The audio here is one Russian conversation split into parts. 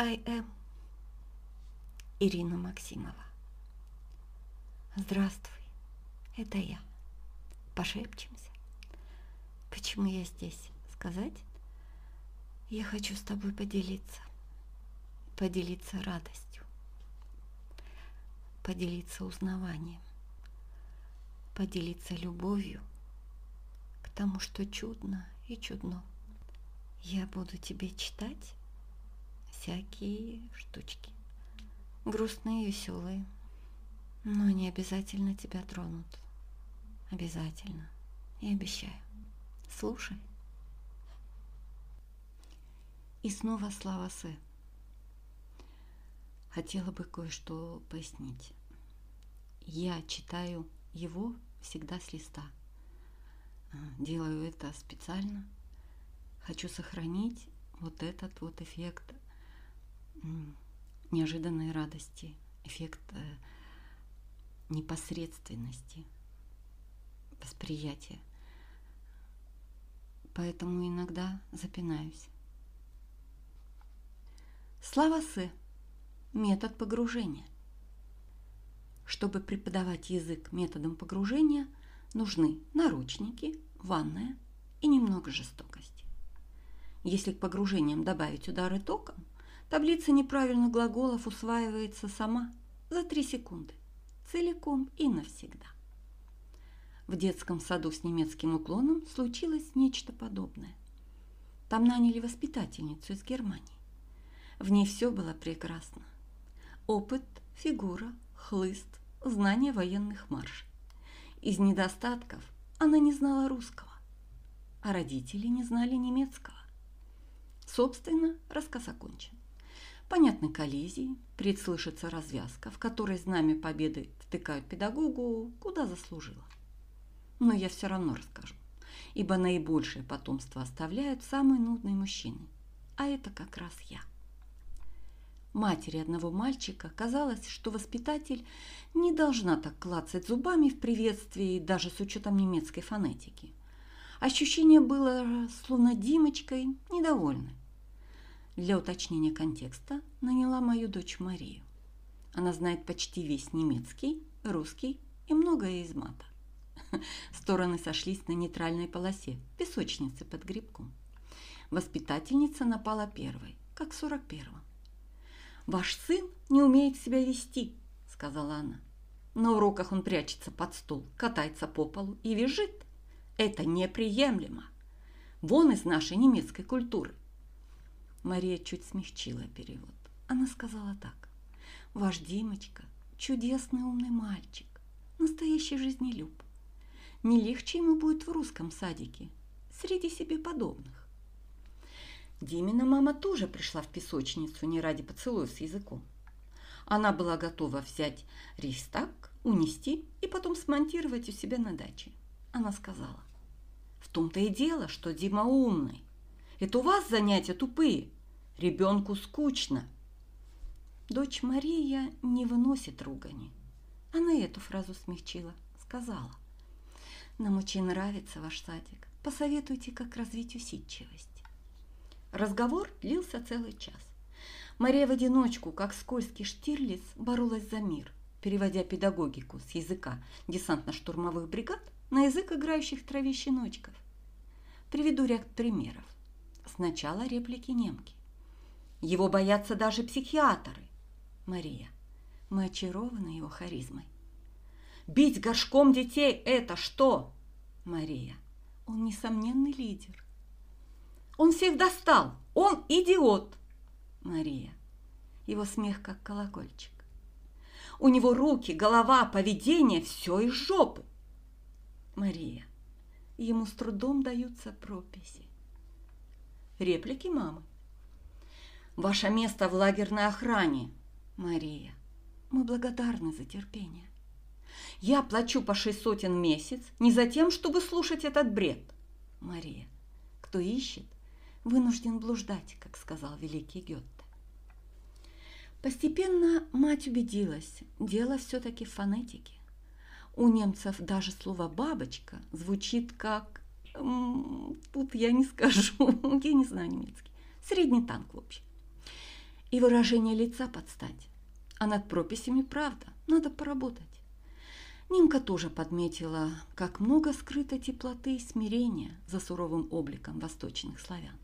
I am Ирина Максимова. Здравствуй, это я. Пошепчемся. Почему я здесь? Сказать? Я хочу с тобой поделиться. Поделиться радостью. Поделиться узнаванием. Поделиться любовью к тому, что чудно и чудно. Я буду тебе читать всякие штучки. Грустные, веселые. Но они обязательно тебя тронут. Обязательно. И обещаю. Слушай. И снова слава Сэ. Хотела бы кое-что пояснить. Я читаю его всегда с листа. А, делаю это специально. Хочу сохранить вот этот вот эффект неожиданной радости, эффект э, непосредственности, восприятия. Поэтому иногда запинаюсь. Слава Сэ. Метод погружения. Чтобы преподавать язык методом погружения, нужны наручники, ванная и немного жестокости. Если к погружениям добавить удары током, таблица неправильных глаголов усваивается сама за 3 секунды, целиком и навсегда. В детском саду с немецким уклоном случилось нечто подобное. Там наняли воспитательницу из Германии. В ней все было прекрасно. Опыт, фигура, хлыст, знание военных маршей. Из недостатков она не знала русского, а родители не знали немецкого. Собственно, рассказ окончен. Понятны коллизии, предслышится развязка, в которой знамя победы втыкают педагогу, куда заслужила. Но я все равно расскажу, ибо наибольшее потомство оставляют самые нудные мужчины, а это как раз я. Матери одного мальчика казалось, что воспитатель не должна так клацать зубами в приветствии, даже с учетом немецкой фонетики. Ощущение было, словно Димочкой недовольной. Для уточнения контекста наняла мою дочь Марию. Она знает почти весь немецкий, русский и многое из мата. Стороны сошлись на нейтральной полосе, песочнице под грибком. Воспитательница напала первой, как в 41-м. «Ваш сын не умеет себя вести», – сказала она. «На уроках он прячется под стол, катается по полу и визжит. Это неприемлемо. Вон из нашей немецкой культуры. Мария чуть смягчила перевод. Она сказала так. «Ваш Димочка – чудесный умный мальчик, настоящий жизнелюб. Не легче ему будет в русском садике, среди себе подобных». Димина мама тоже пришла в песочницу не ради поцелуя с языком. Она была готова взять рейстаг, унести и потом смонтировать у себя на даче. Она сказала, в том-то и дело, что Дима умный. Это у вас занятия тупые. Ребенку скучно. Дочь Мария не выносит ругани. Она эту фразу смягчила, сказала. Нам очень нравится ваш садик. Посоветуйте, как развить усидчивость. Разговор длился целый час. Мария в одиночку, как скользкий штирлиц, боролась за мир, переводя педагогику с языка десантно-штурмовых бригад на язык играющих в траве щеночков. Приведу ряд примеров. Сначала реплики немки. Его боятся даже психиатры. Мария. Мы очарованы его харизмой. Бить горшком детей – это что? Мария. Он несомненный лидер. Он всех достал. Он идиот. Мария. Его смех как колокольчик. У него руки, голова, поведение – все из жопы. Мария. Ему с трудом даются прописи. Реплики мамы. Ваше место в лагерной охране, Мария. Мы благодарны за терпение. Я плачу по шесть сотен в месяц не за тем, чтобы слушать этот бред. Мария. Кто ищет, вынужден блуждать, как сказал великий Гетте. Постепенно мать убедилась, дело все-таки в фонетике. У немцев даже слово «бабочка» звучит как... Тут я не скажу, я не знаю немецкий. Средний танк, в общем. И выражение лица подстать. А над прописями правда, надо поработать. Нимка тоже подметила, как много скрыто теплоты и смирения за суровым обликом восточных славян.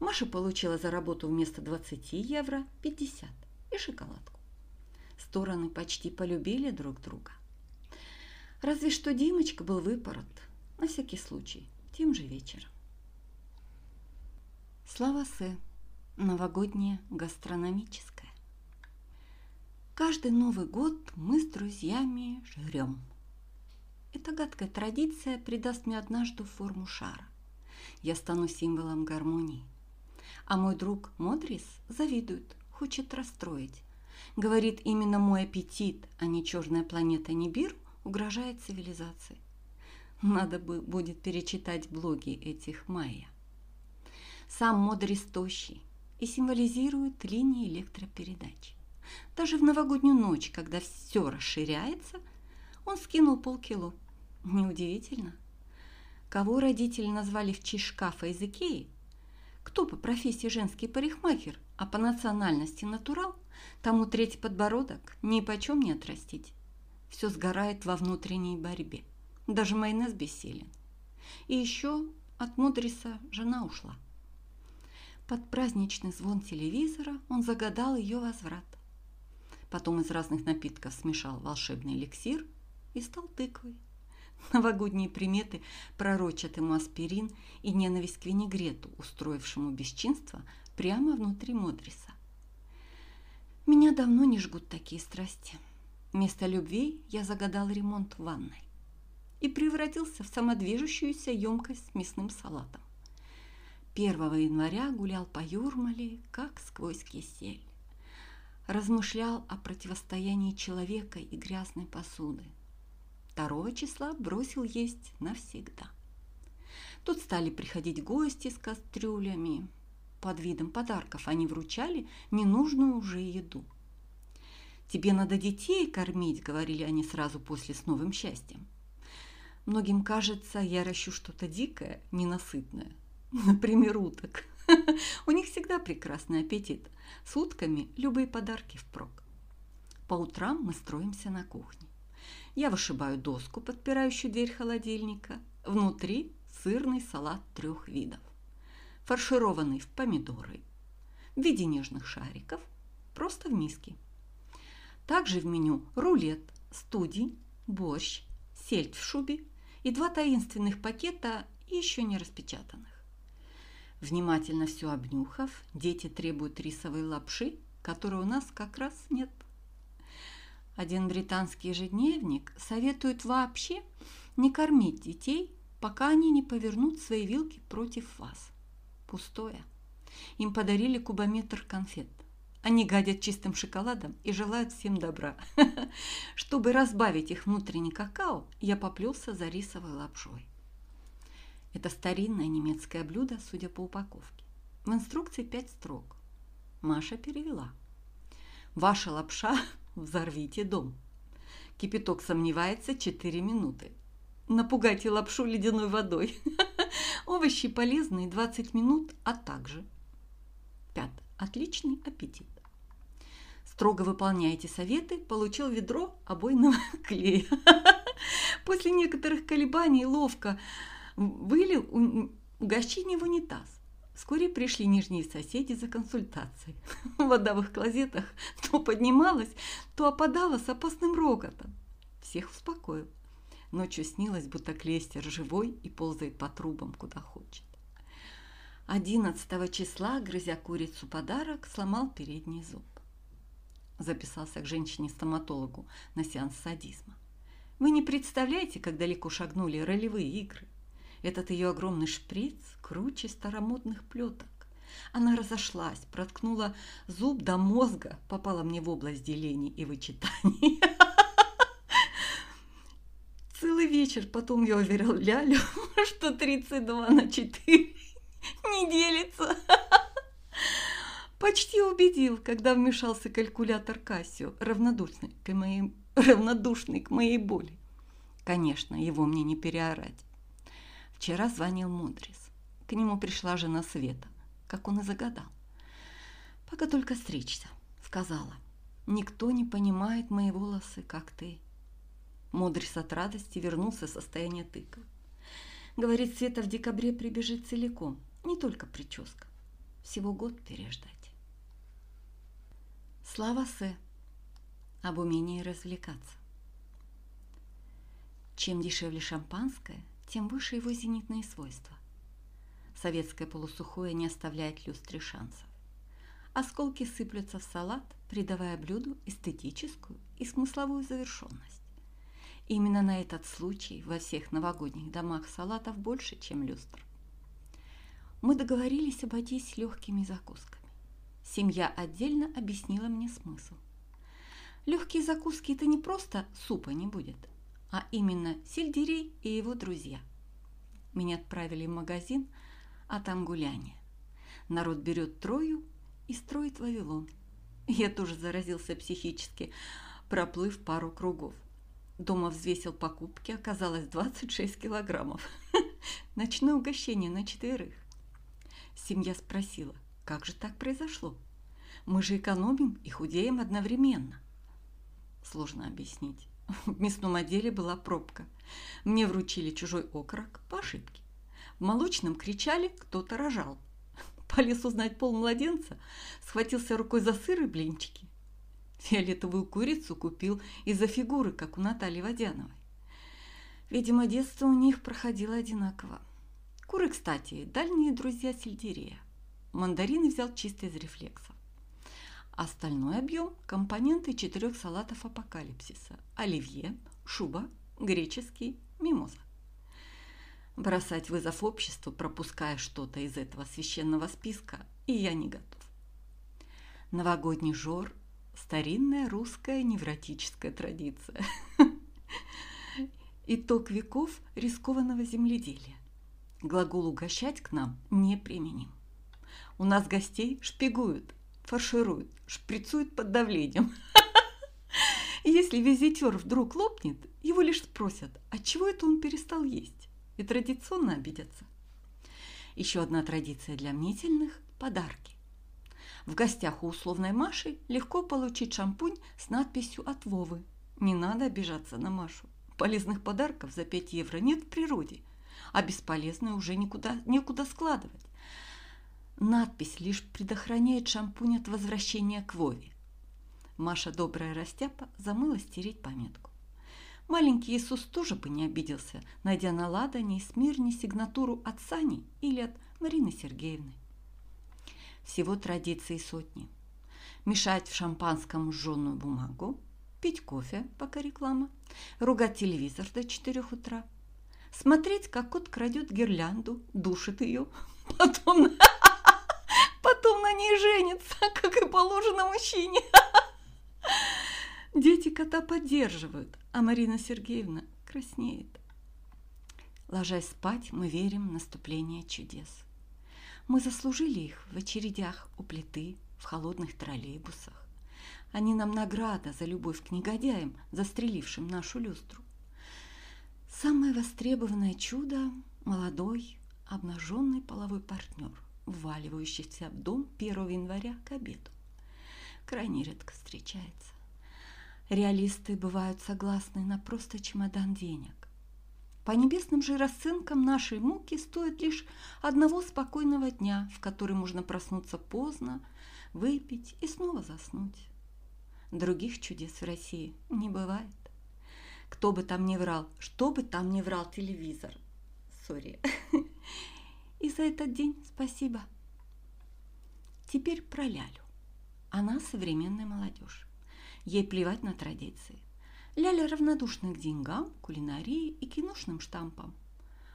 Маша получила за работу вместо 20 евро 50 и шоколадку. Стороны почти полюбили друг друга. Разве что Димочка был выпорот, на всякий случай, тем же вечером. Слава Сэ. Новогоднее гастрономическое. Каждый Новый год мы с друзьями жрем. Эта гадкая традиция придаст мне однажды форму шара. Я стану символом гармонии. А мой друг Модрис завидует, хочет расстроить. Говорит, именно мой аппетит, а не черная планета Нибир, угрожает цивилизации. Надо бы будет перечитать блоги этих майя. Сам Модрис тощий и символизирует линии электропередач. Даже в новогоднюю ночь, когда все расширяется, он скинул полкило. Неудивительно. Кого родители назвали в честь шкафа из Икеи? Кто по профессии женский парикмахер, а по национальности натурал, тому третий подбородок ни почем не отрастить. Все сгорает во внутренней борьбе. Даже майонез бессилен. И еще от Мудриса жена ушла. Под праздничный звон телевизора он загадал ее возврат. Потом из разных напитков смешал волшебный эликсир и стал тыквой. Новогодние приметы пророчат ему аспирин и ненависть к винегрету, устроившему бесчинство прямо внутри Модриса. Меня давно не жгут такие страсти. Вместо любви я загадал ремонт в ванной и превратился в самодвижущуюся емкость с мясным салатом. 1 января гулял по Юрмале, как сквозь кисель. Размышлял о противостоянии человека и грязной посуды. 2 числа бросил есть навсегда. Тут стали приходить гости с кастрюлями. Под видом подарков они вручали ненужную уже еду. «Тебе надо детей кормить», — говорили они сразу после с новым счастьем. Многим кажется, я ращу что-то дикое, ненасытное. Например, уток. У них всегда прекрасный аппетит. С утками любые подарки впрок. По утрам мы строимся на кухне. Я вышибаю доску, подпирающую дверь холодильника. Внутри сырный салат трех видов. Фаршированный в помидоры, в виде нежных шариков, просто в миске. Также в меню рулет, студень, борщ, сельдь в шубе и два таинственных пакета еще не распечатанных. Внимательно все обнюхав, дети требуют рисовой лапши, которой у нас как раз нет. Один британский ежедневник советует вообще не кормить детей, пока они не повернут свои вилки против вас. Пустое. Им подарили кубометр конфет. Они гадят чистым шоколадом и желают всем добра. Чтобы разбавить их внутренний какао, я поплелся за рисовой лапшой. Это старинное немецкое блюдо, судя по упаковке. В инструкции пять строк. Маша перевела. Ваша лапша взорвите дом. Кипяток сомневается 4 минуты. Напугайте лапшу ледяной водой. Овощи полезные 20 минут, а также. Пятое. Отличный аппетит. Строго выполняя эти советы, получил ведро обойного клея. После некоторых колебаний ловко вылил угощение в унитаз. Вскоре пришли нижние соседи за консультацией. Вода в их клозетах то поднималась, то опадала с опасным рокотом. Всех успокоил. Ночью снилось, будто клейстер живой и ползает по трубам, куда хочет. 11 числа, грызя курицу подарок, сломал передний зуб. Записался к женщине-стоматологу на сеанс садизма. Вы не представляете, как далеко шагнули ролевые игры. Этот ее огромный шприц круче старомодных плеток. Она разошлась, проткнула зуб до мозга, попала мне в область делений и вычитаний. Целый вечер потом я уверял Лялю, что 32 на 4 не делится. Почти убедил, когда вмешался калькулятор Кассио, равнодушный к моей, равнодушный к моей боли. Конечно, его мне не переорать. Вчера звонил Мудрис. К нему пришла жена Света, как он и загадал. Пока только стричься, сказала. Никто не понимает мои волосы, как ты. Мудрец от радости вернулся в состояние тыка. Говорит, Света в декабре прибежит целиком, не только прическа. Всего год переждать. Слава Сэ об умении развлекаться. Чем дешевле шампанское, тем выше его зенитные свойства. Советское полусухое не оставляет люстре шансов. Осколки сыплются в салат, придавая блюду эстетическую и смысловую завершенность. Именно на этот случай во всех новогодних домах салатов больше, чем люстр. Мы договорились обойтись легкими закусками. Семья отдельно объяснила мне смысл. Легкие закуски – это не просто супа не будет, а именно сельдерей и его друзья. Меня отправили в магазин, а там гуляние. Народ берет трою и строит Вавилон. Я тоже заразился психически, проплыв пару кругов. Дома взвесил покупки, оказалось 26 килограммов. Ночное угощение на четверых. Семья спросила, как же так произошло? Мы же экономим и худеем одновременно. Сложно объяснить. В мясном отделе была пробка. Мне вручили чужой окорок по ошибке. В молочном кричали, кто-то рожал. Полез узнать пол младенца, схватился рукой за сыр и блинчики. Фиолетовую курицу купил из-за фигуры, как у Натальи Водяновой. Видимо, детство у них проходило одинаково. Куры, кстати, дальние друзья сельдерея. Мандарины взял чисто из рефлексов. Остальной объем – компоненты четырех салатов апокалипсиса – оливье, шуба, греческий, мимоза. Бросать вызов обществу, пропуская что-то из этого священного списка, и я не готов. Новогодний жор – старинная русская невротическая традиция. Итог веков рискованного земледелия. Глагол «угощать» к нам неприменим. У нас гостей шпигуют – фаршируют, шприцуют под давлением. Если визитер вдруг лопнет, его лишь спросят, от чего это он перестал есть, и традиционно обидятся. Еще одна традиция для мнительных – подарки. В гостях у условной Маши легко получить шампунь с надписью от Вовы. Не надо обижаться на Машу. Полезных подарков за 5 евро нет в природе, а бесполезные уже никуда, некуда складывать. Надпись лишь предохраняет шампунь от возвращения к Вове. Маша, добрая растяпа, замыла стереть пометку. Маленький Иисус тоже бы не обиделся, найдя на ладоне и смирне сигнатуру от Сани или от Марины Сергеевны. Всего традиции сотни. Мешать в шампанском жженую бумагу, пить кофе, пока реклама, ругать телевизор до 4 утра, смотреть, как кот крадет гирлянду, душит ее, потом ней женится, как и положено мужчине. Дети кота поддерживают, а Марина Сергеевна краснеет. Ложась спать, мы верим в наступление чудес. Мы заслужили их в очередях у плиты, в холодных троллейбусах. Они нам награда за любовь к негодяям, застрелившим нашу люстру. Самое востребованное чудо – молодой, обнаженный половой партнер – вваливающихся в дом 1 января к обеду. Крайне редко встречается. Реалисты бывают согласны на просто чемодан денег. По небесным же расценкам нашей муки стоит лишь одного спокойного дня, в который можно проснуться поздно, выпить и снова заснуть. Других чудес в России не бывает. Кто бы там ни врал, что бы там ни врал телевизор. Сори. И за этот день спасибо. Теперь про Лялю. Она современная молодежь. Ей плевать на традиции. Ляля равнодушна к деньгам, кулинарии и киношным штампам.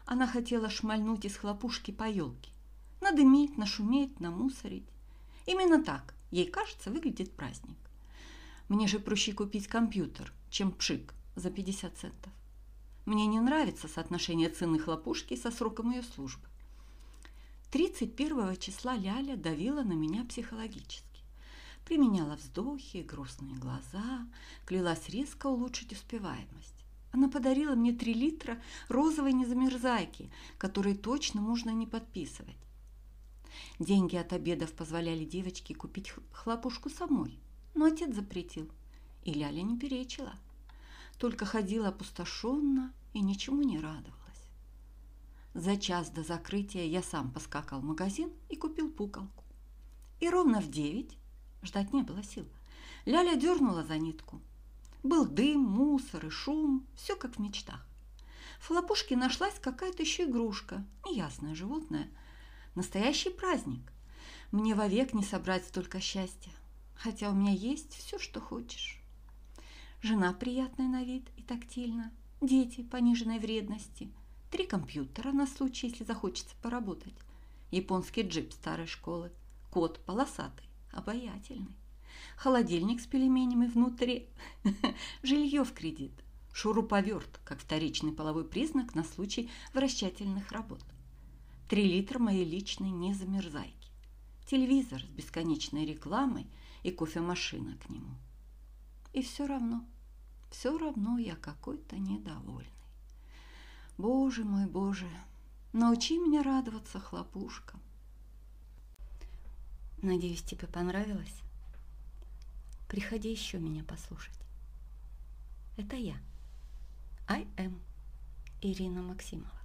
Она хотела шмальнуть из хлопушки по елке. Надымить, нашуметь, намусорить. Именно так, ей кажется, выглядит праздник. Мне же проще купить компьютер, чем пшик за 50 центов. Мне не нравится соотношение цены хлопушки со сроком ее службы. 31 числа Ляля давила на меня психологически. Применяла вздохи, грустные глаза, клялась резко улучшить успеваемость. Она подарила мне 3 литра розовой незамерзайки, которые точно можно не подписывать. Деньги от обедов позволяли девочке купить хлопушку самой, но отец запретил, и Ляля не перечила. Только ходила опустошенно и ничему не радовалась. За час до закрытия я сам поскакал в магазин и купил пукалку. И ровно в девять, ждать не было сил, Ляля дернула за нитку. Был дым, мусор и шум, все как в мечтах. В хлопушке нашлась какая-то еще игрушка, неясное животное. Настоящий праздник. Мне вовек не собрать столько счастья, хотя у меня есть все, что хочешь. Жена приятная на вид и тактильно, дети пониженной вредности, три компьютера на случай, если захочется поработать, японский джип старой школы, кот полосатый, обаятельный, холодильник с пельменями внутри, жилье в кредит, шуруповерт, как вторичный половой признак на случай вращательных работ, три литра моей личной незамерзайки, телевизор с бесконечной рекламой и кофемашина к нему. И все равно, все равно я какой-то недовольный. Боже мой, Боже, научи меня радоваться хлопушкам. Надеюсь, тебе понравилось? Приходи еще меня послушать. Это я. I am Ирина Максимова.